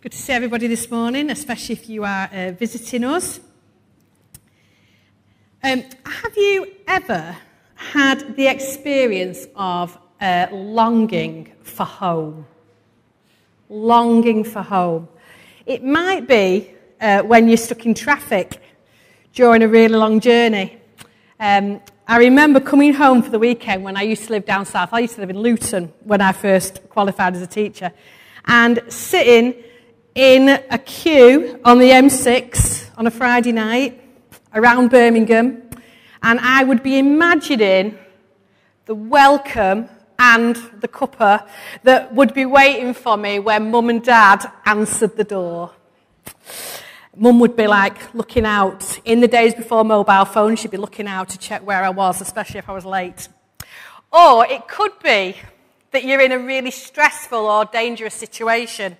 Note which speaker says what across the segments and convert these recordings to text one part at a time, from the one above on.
Speaker 1: Good to see everybody this morning, especially if you are uh, visiting us. Um, have you ever had the experience of uh, longing for home? Longing for home. It might be uh, when you're stuck in traffic during a really long journey. Um, I remember coming home for the weekend when I used to live down south. I used to live in Luton when I first qualified as a teacher. And sitting in a queue on the M6 on a Friday night around Birmingham. And I would be imagining the welcome and the cuppa that would be waiting for me when mum and dad answered the door. Mum would be like looking out. In the days before mobile phones, she'd be looking out to check where I was, especially if I was late. Or it could be that you're in a really stressful or dangerous situation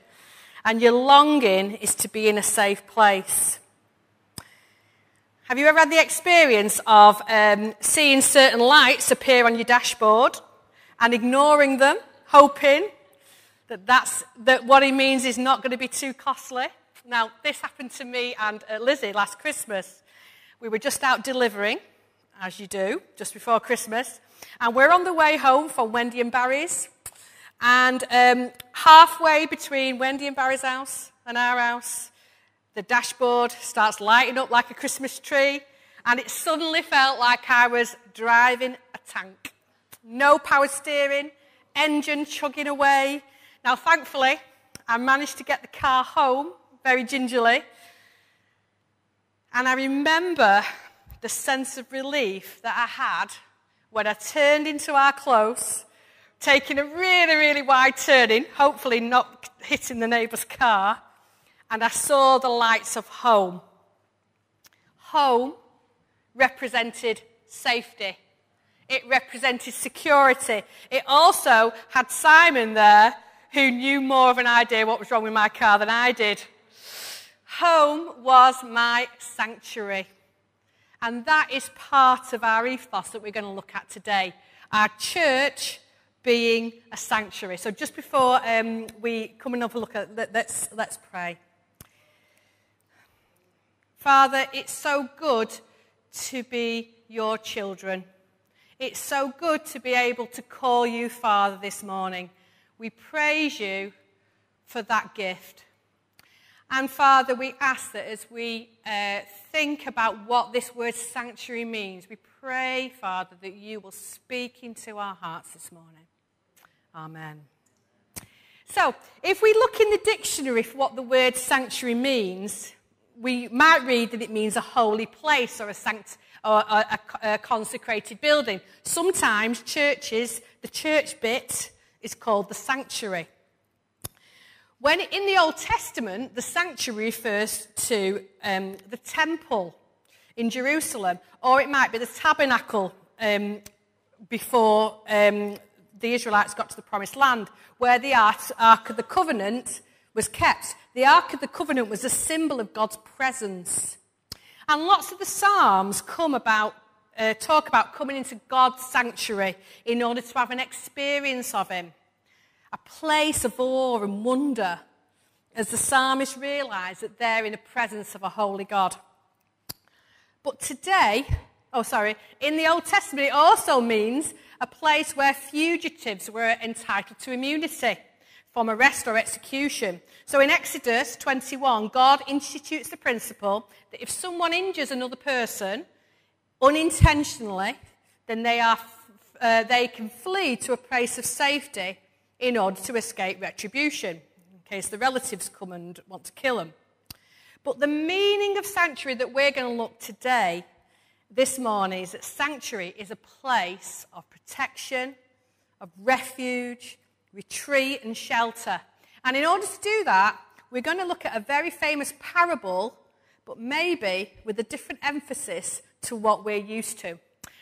Speaker 1: and your longing is to be in a safe place. Have you ever had the experience of um, seeing certain lights appear on your dashboard and ignoring them, hoping that, that's, that what it means is not going to be too costly? Now, this happened to me and uh, Lizzie last Christmas. We were just out delivering, as you do, just before Christmas, and we're on the way home from Wendy and Barry's. And um, halfway between Wendy and Barry's house and our house, the dashboard starts lighting up like a Christmas tree, and it suddenly felt like I was driving a tank. No power steering, engine chugging away. Now, thankfully, I managed to get the car home very gingerly. And I remember the sense of relief that I had when I turned into our close, taking a really, really wide turning, hopefully not hitting the neighbour's car, and I saw the lights of home. Home represented safety. It represented security. It also had Simon there who knew more of an idea what was wrong with my car than I did. Home was my sanctuary. And that is part of our ethos that we're going to look at today. Our church being a sanctuary. So just before um, we come and have a look at let's, let's pray. Father, it's so good to be your children. It's so good to be able to call you Father this morning. We praise you for that gift. And Father, we ask that as we uh, think about what this word sanctuary means, we pray, Father, that you will speak into our hearts this morning. Amen. So, if we look in the dictionary for what the word sanctuary means, we might read that it means a holy place or a, sanct- or a, a, a consecrated building. Sometimes churches, the church bit is called the sanctuary. When in the Old Testament, the sanctuary refers to um, the temple in Jerusalem, or it might be the tabernacle um, before um, the Israelites got to the promised land, where the Ark of the Covenant was kept. The Ark of the Covenant was a symbol of God's presence. And lots of the Psalms come about, uh, talk about coming into God's sanctuary in order to have an experience of Him a place of awe and wonder as the psalmist realized that they're in the presence of a holy God. But today, oh, sorry, in the Old Testament, it also means a place where fugitives were entitled to immunity from arrest or execution. So in Exodus 21, God institutes the principle that if someone injures another person unintentionally, then they, are, uh, they can flee to a place of safety in order to escape retribution, in case the relatives come and want to kill them. But the meaning of sanctuary that we're going to look today, this morning, is that sanctuary is a place of protection, of refuge, retreat, and shelter. And in order to do that, we're going to look at a very famous parable, but maybe with a different emphasis to what we're used to.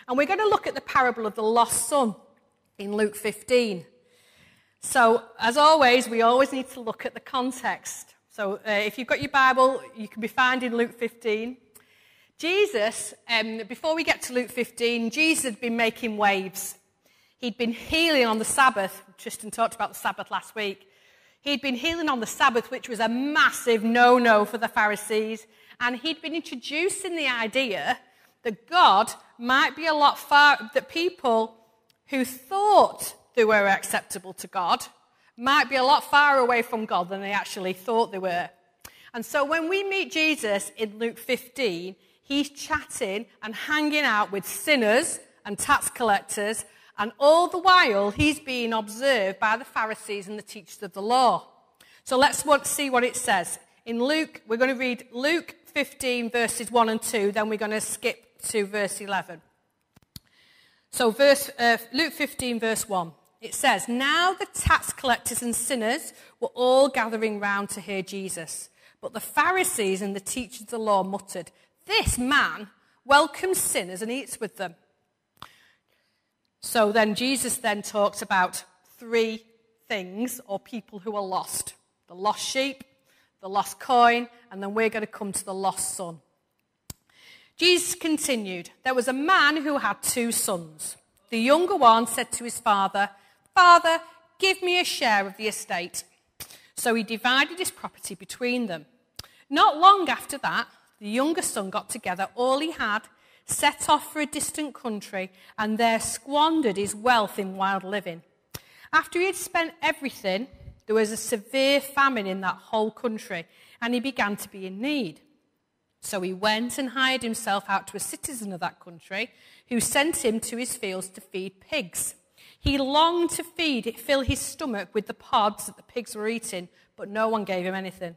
Speaker 1: And we're going to look at the parable of the lost son in Luke 15. So, as always, we always need to look at the context. So, uh, if you've got your Bible, you can be found in Luke 15. Jesus, um, before we get to Luke 15, Jesus had been making waves. He'd been healing on the Sabbath. Tristan talked about the Sabbath last week. He'd been healing on the Sabbath, which was a massive no no for the Pharisees. And he'd been introducing the idea that God might be a lot far, that people who thought they were acceptable to God might be a lot far away from God than they actually thought they were. And so when we meet Jesus in Luke 15, he's chatting and hanging out with sinners and tax collectors, and all the while he's being observed by the Pharisees and the teachers of the law. So let's see what it says. In Luke, we're going to read Luke 15, verses 1 and 2, then we're going to skip to verse 11. So, verse, uh, Luke 15, verse 1. It says, Now the tax collectors and sinners were all gathering round to hear Jesus. But the Pharisees and the teachers of the law muttered, This man welcomes sinners and eats with them. So then Jesus then talks about three things or people who are lost the lost sheep, the lost coin, and then we're going to come to the lost son. Jesus continued, There was a man who had two sons. The younger one said to his father, Father, give me a share of the estate. So he divided his property between them. Not long after that, the younger son got together all he had, set off for a distant country, and there squandered his wealth in wild living. After he had spent everything, there was a severe famine in that whole country, and he began to be in need. So he went and hired himself out to a citizen of that country, who sent him to his fields to feed pigs. He longed to feed it, fill his stomach with the pods that the pigs were eating, but no one gave him anything.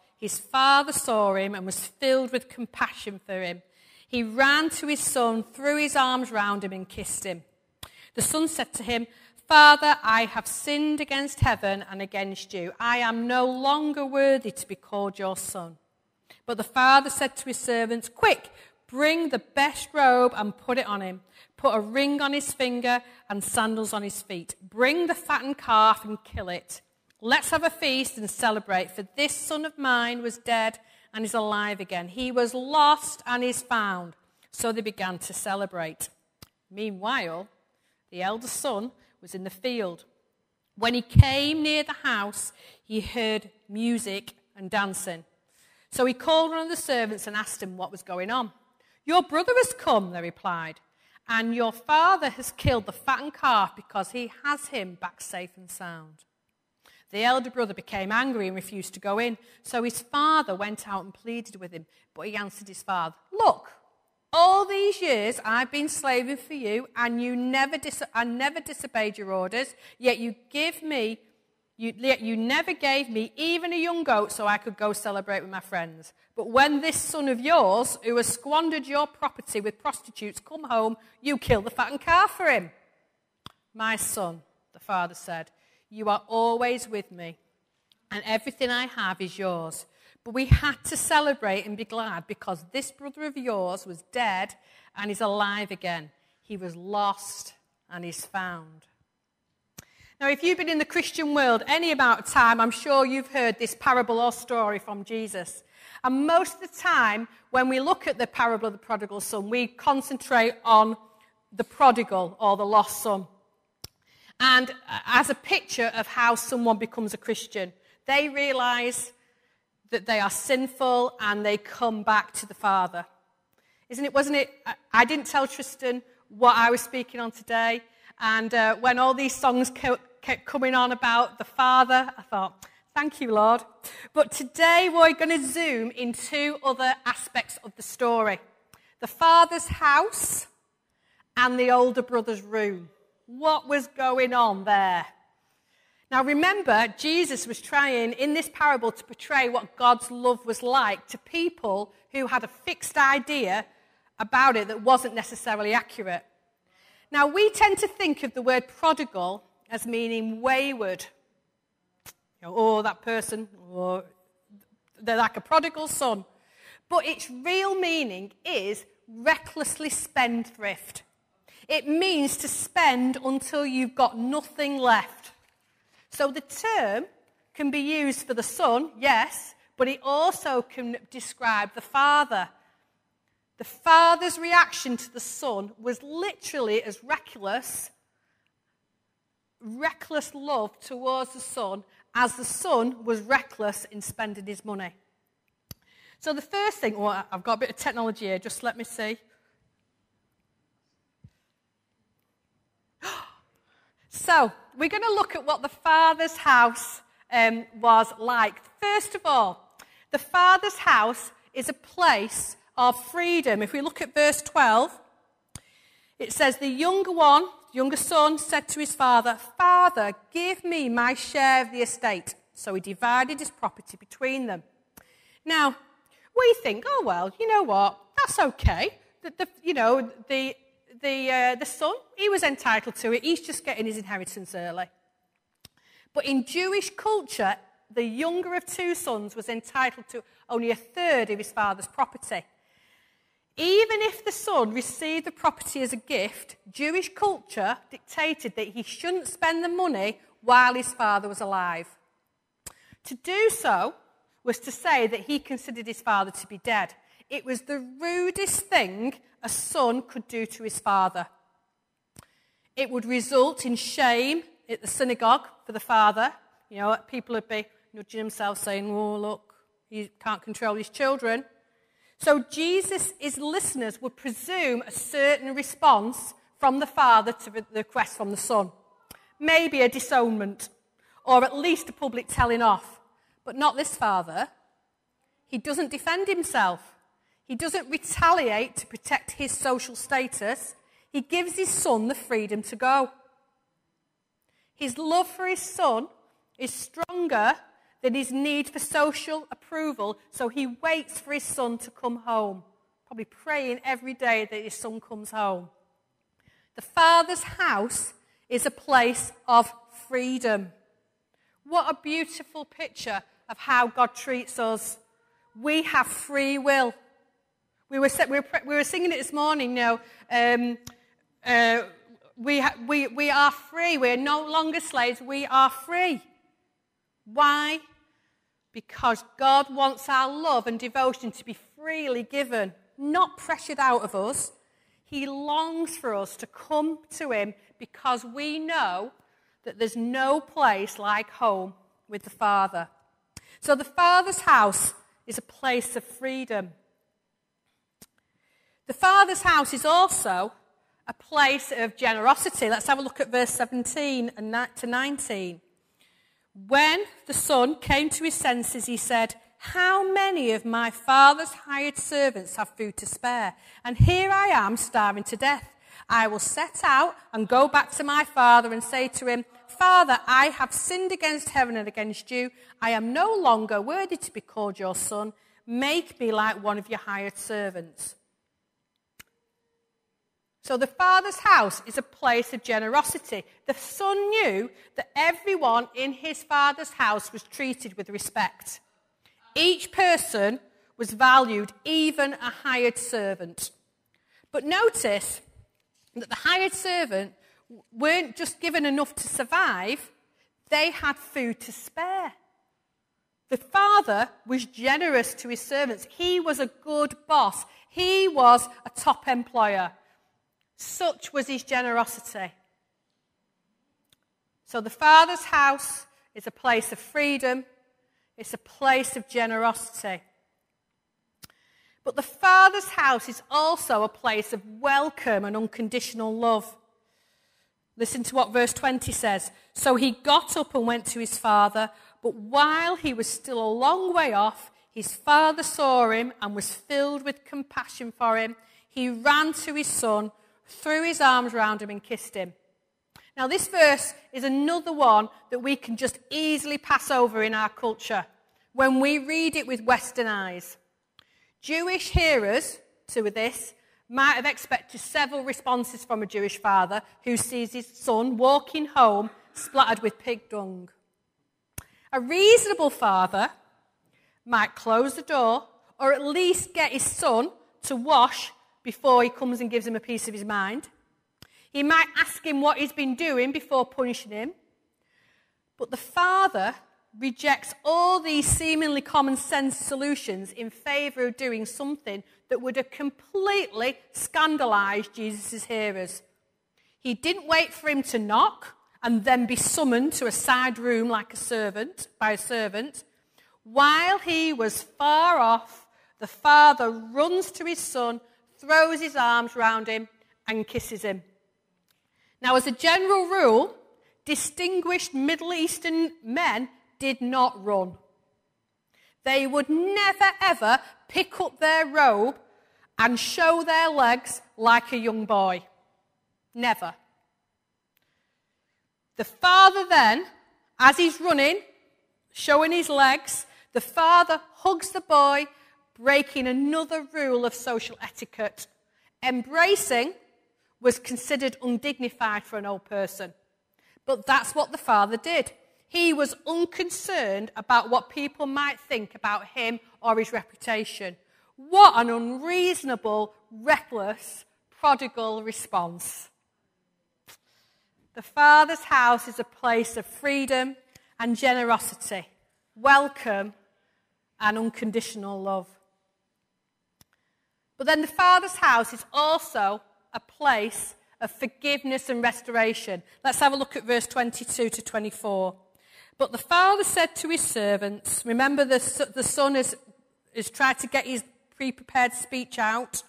Speaker 1: his father saw him and was filled with compassion for him. He ran to his son, threw his arms round him, and kissed him. The son said to him, Father, I have sinned against heaven and against you. I am no longer worthy to be called your son. But the father said to his servants, Quick, bring the best robe and put it on him. Put a ring on his finger and sandals on his feet. Bring the fattened calf and kill it. Let's have a feast and celebrate, for this son of mine was dead and is alive again. He was lost and is found. So they began to celebrate. Meanwhile, the eldest son was in the field. When he came near the house, he heard music and dancing. So he called one of the servants and asked him what was going on. Your brother has come, they replied, and your father has killed the fattened calf because he has him back safe and sound. The elder brother became angry and refused to go in. So his father went out and pleaded with him. But he answered his father, Look, all these years I've been slaving for you, and you never, dis- I never disobeyed your orders, yet you give me, you, you never gave me even a young goat so I could go celebrate with my friends. But when this son of yours, who has squandered your property with prostitutes, come home, you kill the fattened calf for him. My son, the father said, you are always with me, and everything I have is yours. But we had to celebrate and be glad because this brother of yours was dead and is alive again. He was lost and is found. Now, if you've been in the Christian world any amount of time, I'm sure you've heard this parable or story from Jesus. And most of the time, when we look at the parable of the prodigal son, we concentrate on the prodigal or the lost son and uh, as a picture of how someone becomes a Christian. They realize that they are sinful and they come back to the Father. Isn't it? Wasn't it? I didn't tell Tristan what I was speaking on today. And uh, when all these songs kept coming on about the Father, I thought, thank you, Lord. But today we're going to zoom in two other aspects of the story the Father's house and the older brother's room. What was going on there? Now remember, Jesus was trying in this parable to portray what God's love was like to people who had a fixed idea about it that wasn't necessarily accurate. Now we tend to think of the word prodigal as meaning wayward. You know, oh, that person, or they're like a prodigal son. But its real meaning is recklessly spendthrift. It means to spend until you've got nothing left. So the term can be used for the son, yes, but it also can describe the father. The father's reaction to the son was literally as reckless, reckless love towards the son as the son was reckless in spending his money. So the first thing, oh, I've got a bit of technology here, just let me see. So, we're going to look at what the Father's house um, was like. First of all, the Father's house is a place of freedom. If we look at verse 12, it says, The younger one, younger son, said to his father, Father, give me my share of the estate. So he divided his property between them. Now, we think, oh, well, you know what? That's okay. The, the you know, the, the, uh, the son, he was entitled to it. He's just getting his inheritance early. But in Jewish culture, the younger of two sons was entitled to only a third of his father's property. Even if the son received the property as a gift, Jewish culture dictated that he shouldn't spend the money while his father was alive. To do so was to say that he considered his father to be dead. It was the rudest thing a son could do to his father. It would result in shame at the synagogue for the father. You know, people would be nudging themselves saying, oh, look, he can't control his children. So Jesus, listeners would presume a certain response from the father to the request from the son. Maybe a disownment, or at least a public telling off. But not this father. He doesn't defend himself. He doesn't retaliate to protect his social status. He gives his son the freedom to go. His love for his son is stronger than his need for social approval, so he waits for his son to come home, probably praying every day that his son comes home. The father's house is a place of freedom. What a beautiful picture of how God treats us. We have free will. We were, we were, we were singing it this morning, now. um, uh, we, we, we are free. We're no longer slaves. We are free. Why? Because God wants our love and devotion to be freely given, not pressured out of us. He longs for us to come to Him because we know that there's no place like home with the Father. So the Father's house is a place of freedom. The Father's house is also a place of generosity. Let's have a look at verse 17 and to 19. When the son came to his senses, he said, How many of my father's hired servants have food to spare? And here I am starving to death. I will set out and go back to my father and say to him, Father, I have sinned against heaven and against you. I am no longer worthy to be called your son. Make me like one of your hired servants. So the father's house is a place of generosity. The son knew that everyone in his father's house was treated with respect. Each person was valued, even a hired servant. But notice that the hired servant weren't just given enough to survive, they had food to spare. The father was generous to his servants. He was a good boss. He was a top employer. Such was his generosity. So the Father's house is a place of freedom, it's a place of generosity. But the Father's house is also a place of welcome and unconditional love. Listen to what verse 20 says. So he got up and went to his father, but while he was still a long way off, his father saw him and was filled with compassion for him. He ran to his son threw his arms around him and kissed him. Now, this verse is another one that we can just easily pass over in our culture when we read it with Western eyes. Jewish hearers to this might have expected several responses from a Jewish father who sees his son walking home splattered with pig dung. A reasonable father might close the door or at least get his son to wash before he comes and gives him a piece of his mind. He might ask him what he's been doing before punishing him. But the father rejects all these seemingly common sense solutions in favour of doing something that would have completely scandalised Jesus' hearers. He didn't wait for him to knock and then be summoned to a side room like a servant by a servant. While he was far off, the father runs to his son, throws his arms round him, and kisses him. Now, as a general rule, distinguished Middle Eastern men did not run. They would never ever pick up their robe and show their legs like a young boy. Never. The father then, as he's running, showing his legs, the father hugs the boy, breaking another rule of social etiquette. Embracing was considered undignified for an old person. But that's what the father did. He was unconcerned about what people might think about him or his reputation. What an unreasonable, reckless, prodigal response. The Father's house is a place of freedom and generosity, welcome and unconditional love. But then the Father's house is also a place of forgiveness and restoration. Let's have a look at verse 22 to 24. But the father said to his servants, remember the, the son has, has tried to get his pre prepared speech out.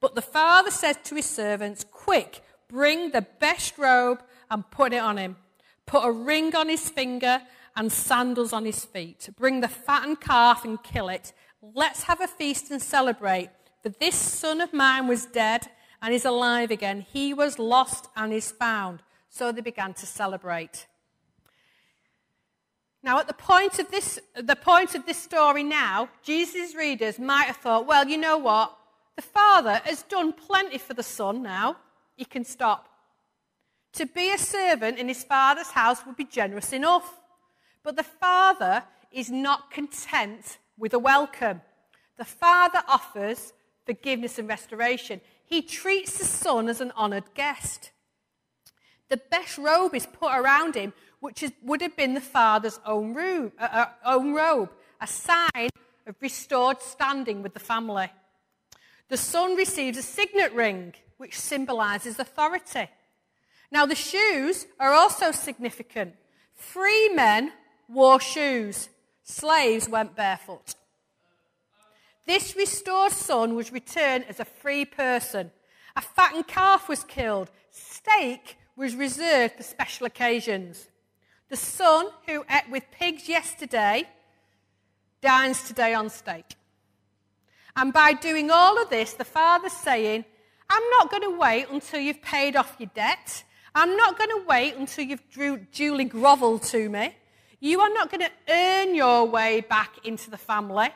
Speaker 1: But the father said to his servants, Quick, bring the best robe and put it on him. Put a ring on his finger and sandals on his feet. Bring the fattened calf and kill it. Let's have a feast and celebrate. This son of mine was dead and is alive again. He was lost and is found. So they began to celebrate. Now, at the point of this, the point of this story now, Jesus' readers might have thought, well, you know what? The Father has done plenty for the Son now. He can stop. To be a servant in his Father's house would be generous enough. But the Father is not content with a welcome. The Father offers forgiveness and restoration he treats the son as an honoured guest. The best robe is put around him, which is, would have been the father's own, robe, uh, uh, own robe, a sign of restored standing with the family. The son receives a signet ring, which symbolises authority. Now, the shoes are also significant. Free men wore shoes, slaves went barefoot. This restored son was returned as a free person. A fattened calf was killed. Steak was reserved for special occasions. The son who ate with pigs yesterday dines today on steak. And by doing all of this, the father's saying, I'm not going to wait until you've paid off your debt. I'm not going to wait until you've duly grovelled to me. You are not going to earn your way back into the family.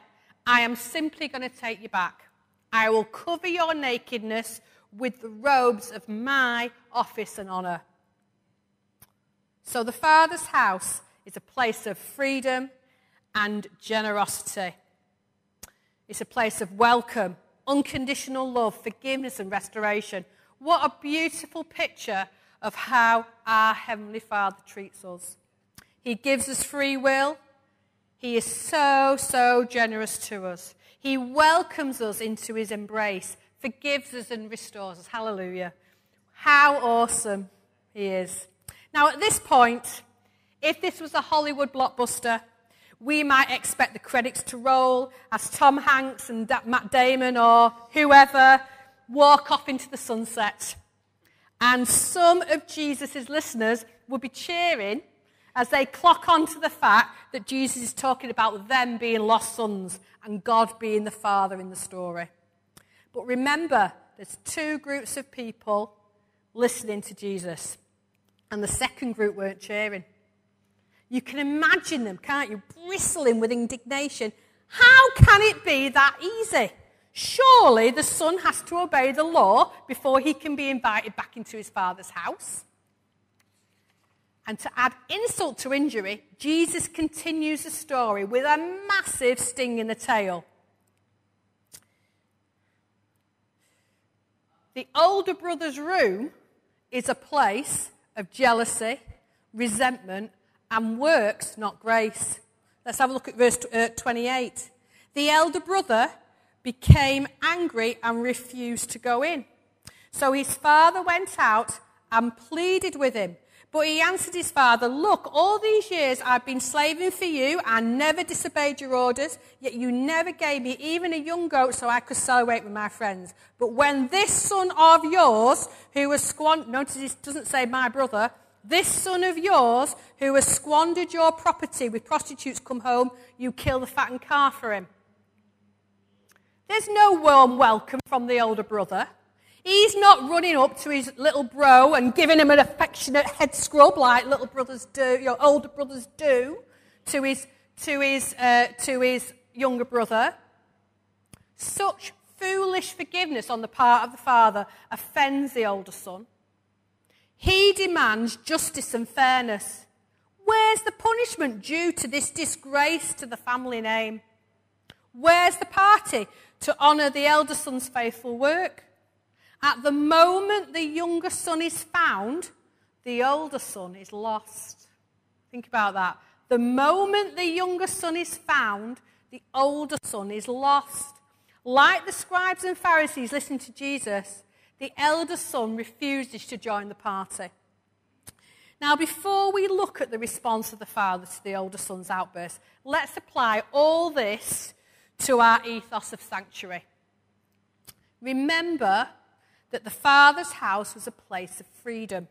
Speaker 1: I am simply going to take you back. I will cover your nakedness with the robes of my office and honor. So the Father's house is a place of freedom and generosity. It's a place of welcome, unconditional love, forgiveness, and restoration. What a beautiful picture of how our Heavenly Father treats us. He gives us free will, he is so, so generous to us. He welcomes us into his embrace, forgives us, and restores us. Hallelujah. How awesome he is. Now, at this point, if this was a Hollywood blockbuster, we might expect the credits to roll as Tom Hanks and Matt Damon or whoever walk off into the sunset. And some of Jesus' listeners would be cheering as they clock on to the fact that Jesus is talking about them being lost sons and God being the father in the story. But remember, there's two groups of people listening to Jesus, and the second group weren't cheering. You can imagine them, can't you? Bristling with indignation. How can it be that easy? Surely the son has to obey the law before he can be invited back into his father's house. And to add insult to injury, Jesus continues the story with a massive sting in the tail. The older brother's room is a place of jealousy, resentment, and works, not grace. Let's have a look at verse uh, 28. The elder brother became angry and refused to go in. So his father went out and pleaded with him. But he answered his father, Look, all these years I've been slaving for you and never disobeyed your orders, yet you never gave me even a young goat so I could celebrate with my friends. But when this son of yours, who has squandered, notice it doesn't say my brother, this son of yours who has squandered your property with prostitutes come home, you kill the fattened calf for him. There's no warm welcome from the older brother. He's not running up to his little bro and giving him an affectionate head scrub like little brothers do, your older brothers do, to his, to his, uh, to his younger brother. Such foolish forgiveness on the part of the father offends the older son. He demands justice and fairness. Where's the punishment due to this disgrace to the family name? Where's the party to honour the elder son's faithful work? At the moment the younger son is found, the older son is lost. Think about that. The moment the younger son is found, the older son is lost. Like the scribes and Pharisees listening to Jesus, the elder son refuses to join the party. Now, before we look at the response of the father to the older son's outburst, let's apply all this to our ethos of sanctuary. Remember that the Father's house was a place of freedom.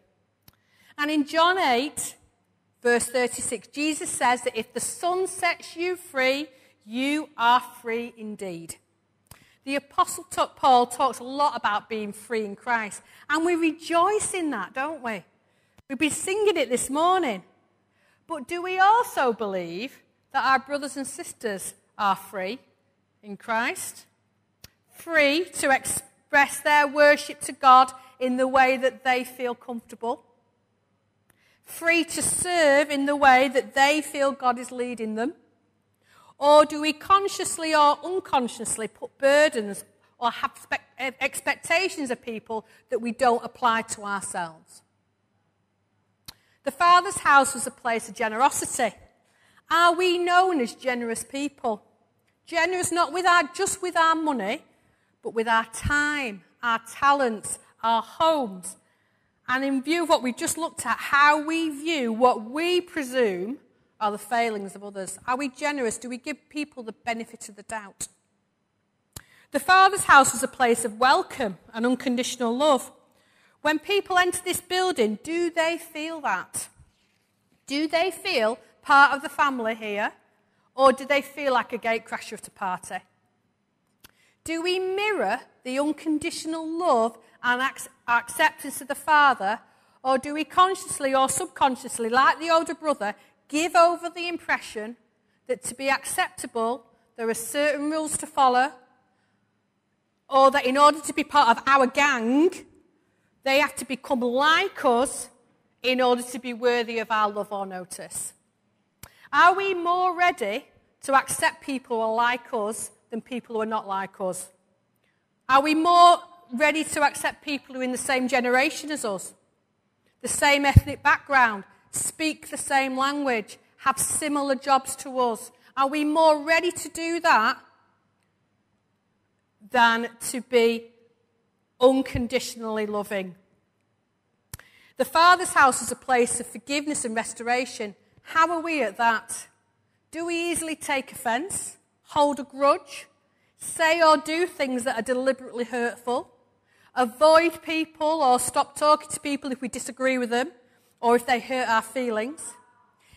Speaker 1: And in John 8, verse 36, Jesus says that if the Son sets you free, you are free indeed. The Apostle Paul talks a lot about being free in Christ, and we rejoice in that, don't we? We've been singing it this morning. But do we also believe that our brothers and sisters are free in Christ? Free to express express their worship to God in the way that they feel comfortable, free to serve in the way that they feel God is leading them? Or do we consciously or unconsciously put burdens or have expectations of people that we don't apply to ourselves? The Father's house was a place of generosity. Are we known as generous people? Generous not with our, just with our money, but with our time, our talents, our homes. And in view of what we just looked at, how we view what we presume are the failings of others. Are we generous? Do we give people the benefit of the doubt? The Father's house was a place of welcome and unconditional love. When people enter this building, do they feel that? Do they feel part of the family here? Or do they feel like a gatecrasher at a party? Do we mirror the unconditional love and acceptance of the Father, or do we consciously or subconsciously, like the older brother, give over the impression that to be acceptable, there are certain rules to follow, or that in order to be part of our gang, they have to become like us in order to be worthy of our love or notice? Are we more ready to accept people who are like us than people who are not like us? Are we more ready to accept people who are in the same generation as us, the same ethnic background, speak the same language, have similar jobs to us? Are we more ready to do that than to be unconditionally loving? The Father's house is a place of forgiveness and restoration. How are we at that? Do we easily take offense? Hold a grudge, say or do things that are deliberately hurtful, avoid people or stop talking to people if we disagree with them or if they hurt our feelings.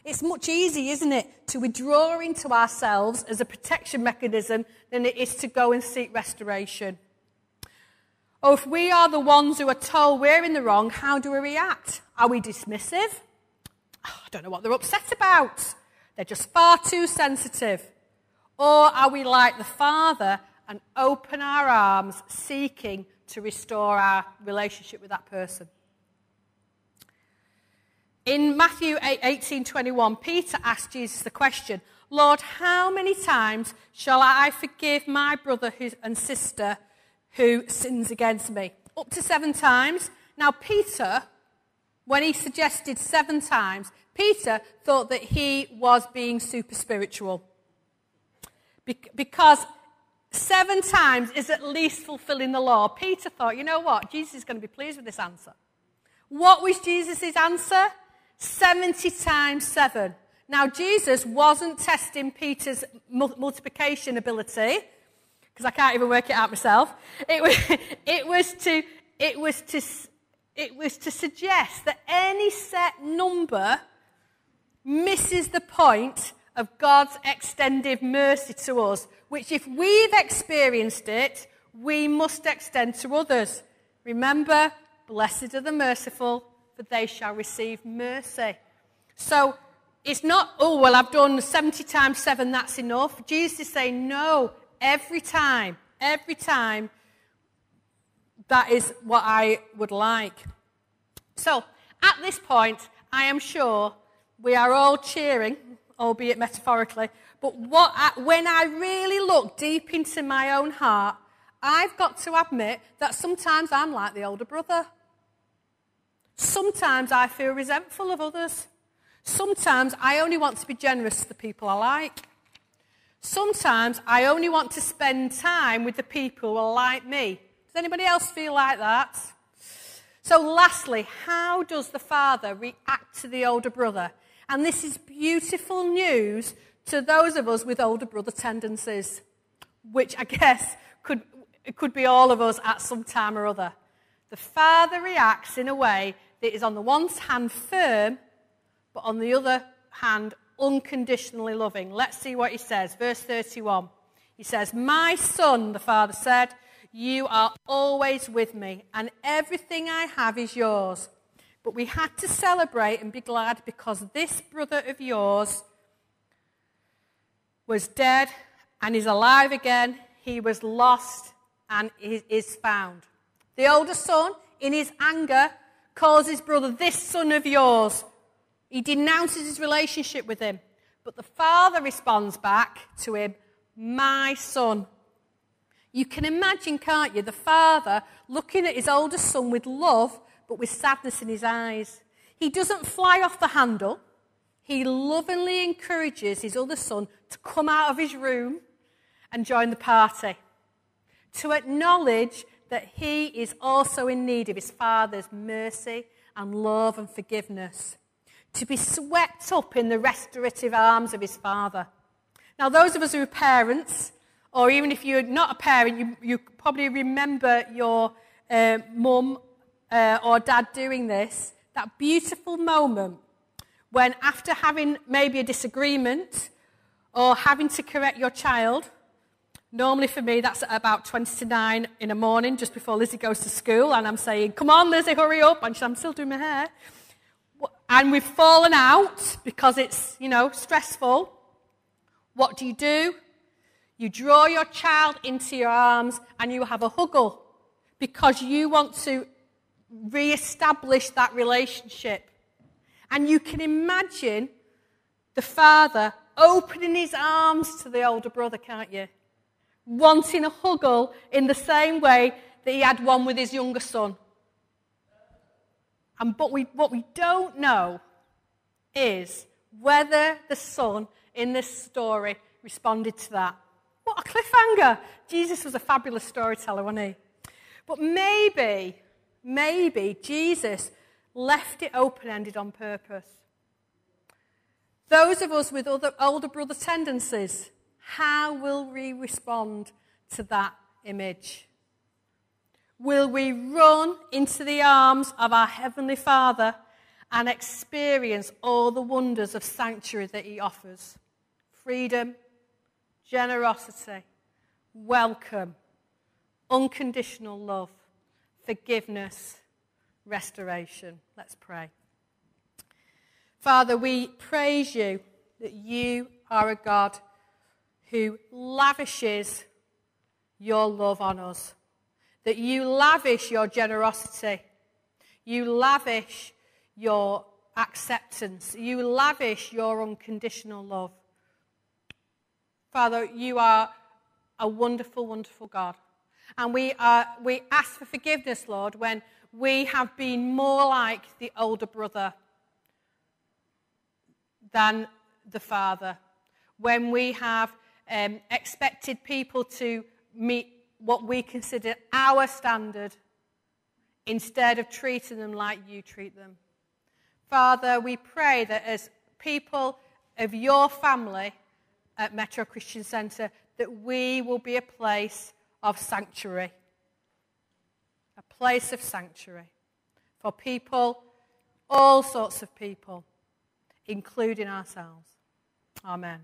Speaker 1: It's much easier, isn't it, to withdraw into ourselves as a protection mechanism than it is to go and seek restoration. Or if we are the ones who are told we're in the wrong, how do we react? Are we dismissive? Oh, I don't know what they're upset about. They're just far too sensitive. Or are we like the Father and open our arms, seeking to restore our relationship with that person? In Matthew 18 21, Peter asked Jesus the question, Lord, how many times shall I forgive my brother and sister who sins against me? Up to seven times. Now, Peter, when he suggested seven times, Peter thought that he was being super spiritual. Because seven times is at least fulfilling the law. Peter thought, you know what? Jesus is going to be pleased with this answer. What was Jesus' answer? 70 times 7. Now, Jesus wasn't testing Peter's multiplication ability, because I can't even work it out myself. It was, it was, to, it, was to, it was to suggest that any set number misses the point of God's extended mercy to us, which, if we've experienced it, we must extend to others. Remember, blessed are the merciful, for they shall receive mercy. So it's not, oh, well, I've done 70 times 7, that's enough. Jesus is saying, no, every time, every time, that is what I would like. So at this point, I am sure we are all cheering, albeit metaphorically. But what I, when I really look deep into my own heart, I've got to admit that sometimes I'm like the older brother. Sometimes I feel resentful of others. Sometimes I only want to be generous to the people I like. Sometimes I only want to spend time with the people who are like me. Does anybody else feel like that? So, lastly, how does the father react to the older brother? And this is beautiful news to those of us with older brother tendencies, which I guess could, could be all of us at some time or other. The father reacts in a way that is, on the one hand, firm, but on the other hand, unconditionally loving. Let's see what he says. Verse 31. He says, My son, the father said, you are always with me, and everything I have is yours. But we had to celebrate and be glad because this brother of yours was dead and is alive again. He was lost and is found. The older son, in his anger, calls his brother, This son of yours. He denounces his relationship with him. But the father responds back to him, My son. You can imagine, can't you, the father looking at his older son with love, but with sadness in his eyes. He doesn't fly off the handle. He lovingly encourages his other son to come out of his room and join the party, to acknowledge that he is also in need of his father's mercy and love and forgiveness, to be swept up in the restorative arms of his father. Now, those of us who are parents, or even if you're not a parent, you, you probably remember your uh, mum uh, or dad doing this, that beautiful moment when, after having maybe a disagreement or having to correct your child, Normally for me, that's at about 20 to 9 in the morning, just before Lizzie goes to school, and I'm saying, Come on, Lizzie, hurry up. And I'm still doing my hair. And we've fallen out because it's, you know, stressful. What do you do? You draw your child into your arms and you have a huggle because you want to re establish that relationship. And you can imagine the father opening his arms to the older brother, can't you? wanting a huggle in the same way that he had one with his younger son. And but we, what we don't know is whether the son in this story responded to that. What a cliffhanger! Jesus was a fabulous storyteller, wasn't he? But maybe, maybe Jesus left it open ended on purpose. Those of us with other, older brother tendencies, how will we respond to that image? Will we run into the arms of our Heavenly Father and experience all the wonders of sanctuary that He offers? Freedom, generosity, welcome, unconditional love, forgiveness, restoration. Let's pray. Father, we praise you that you are a God who lavishes your love on us. That you lavish your generosity. You lavish your acceptance. You lavish your unconditional love. Father, you are a wonderful, wonderful God. And we, we ask for forgiveness, Lord, when we have been more like the older brother than the father. When we have um, expected people to meet what we consider our standard instead of treating them like you treat them. Father, we pray that as people of your family at Metro Christian Centre, that we will be a place of sanctuary. A place of sanctuary for people, all sorts of people, including ourselves. Amen.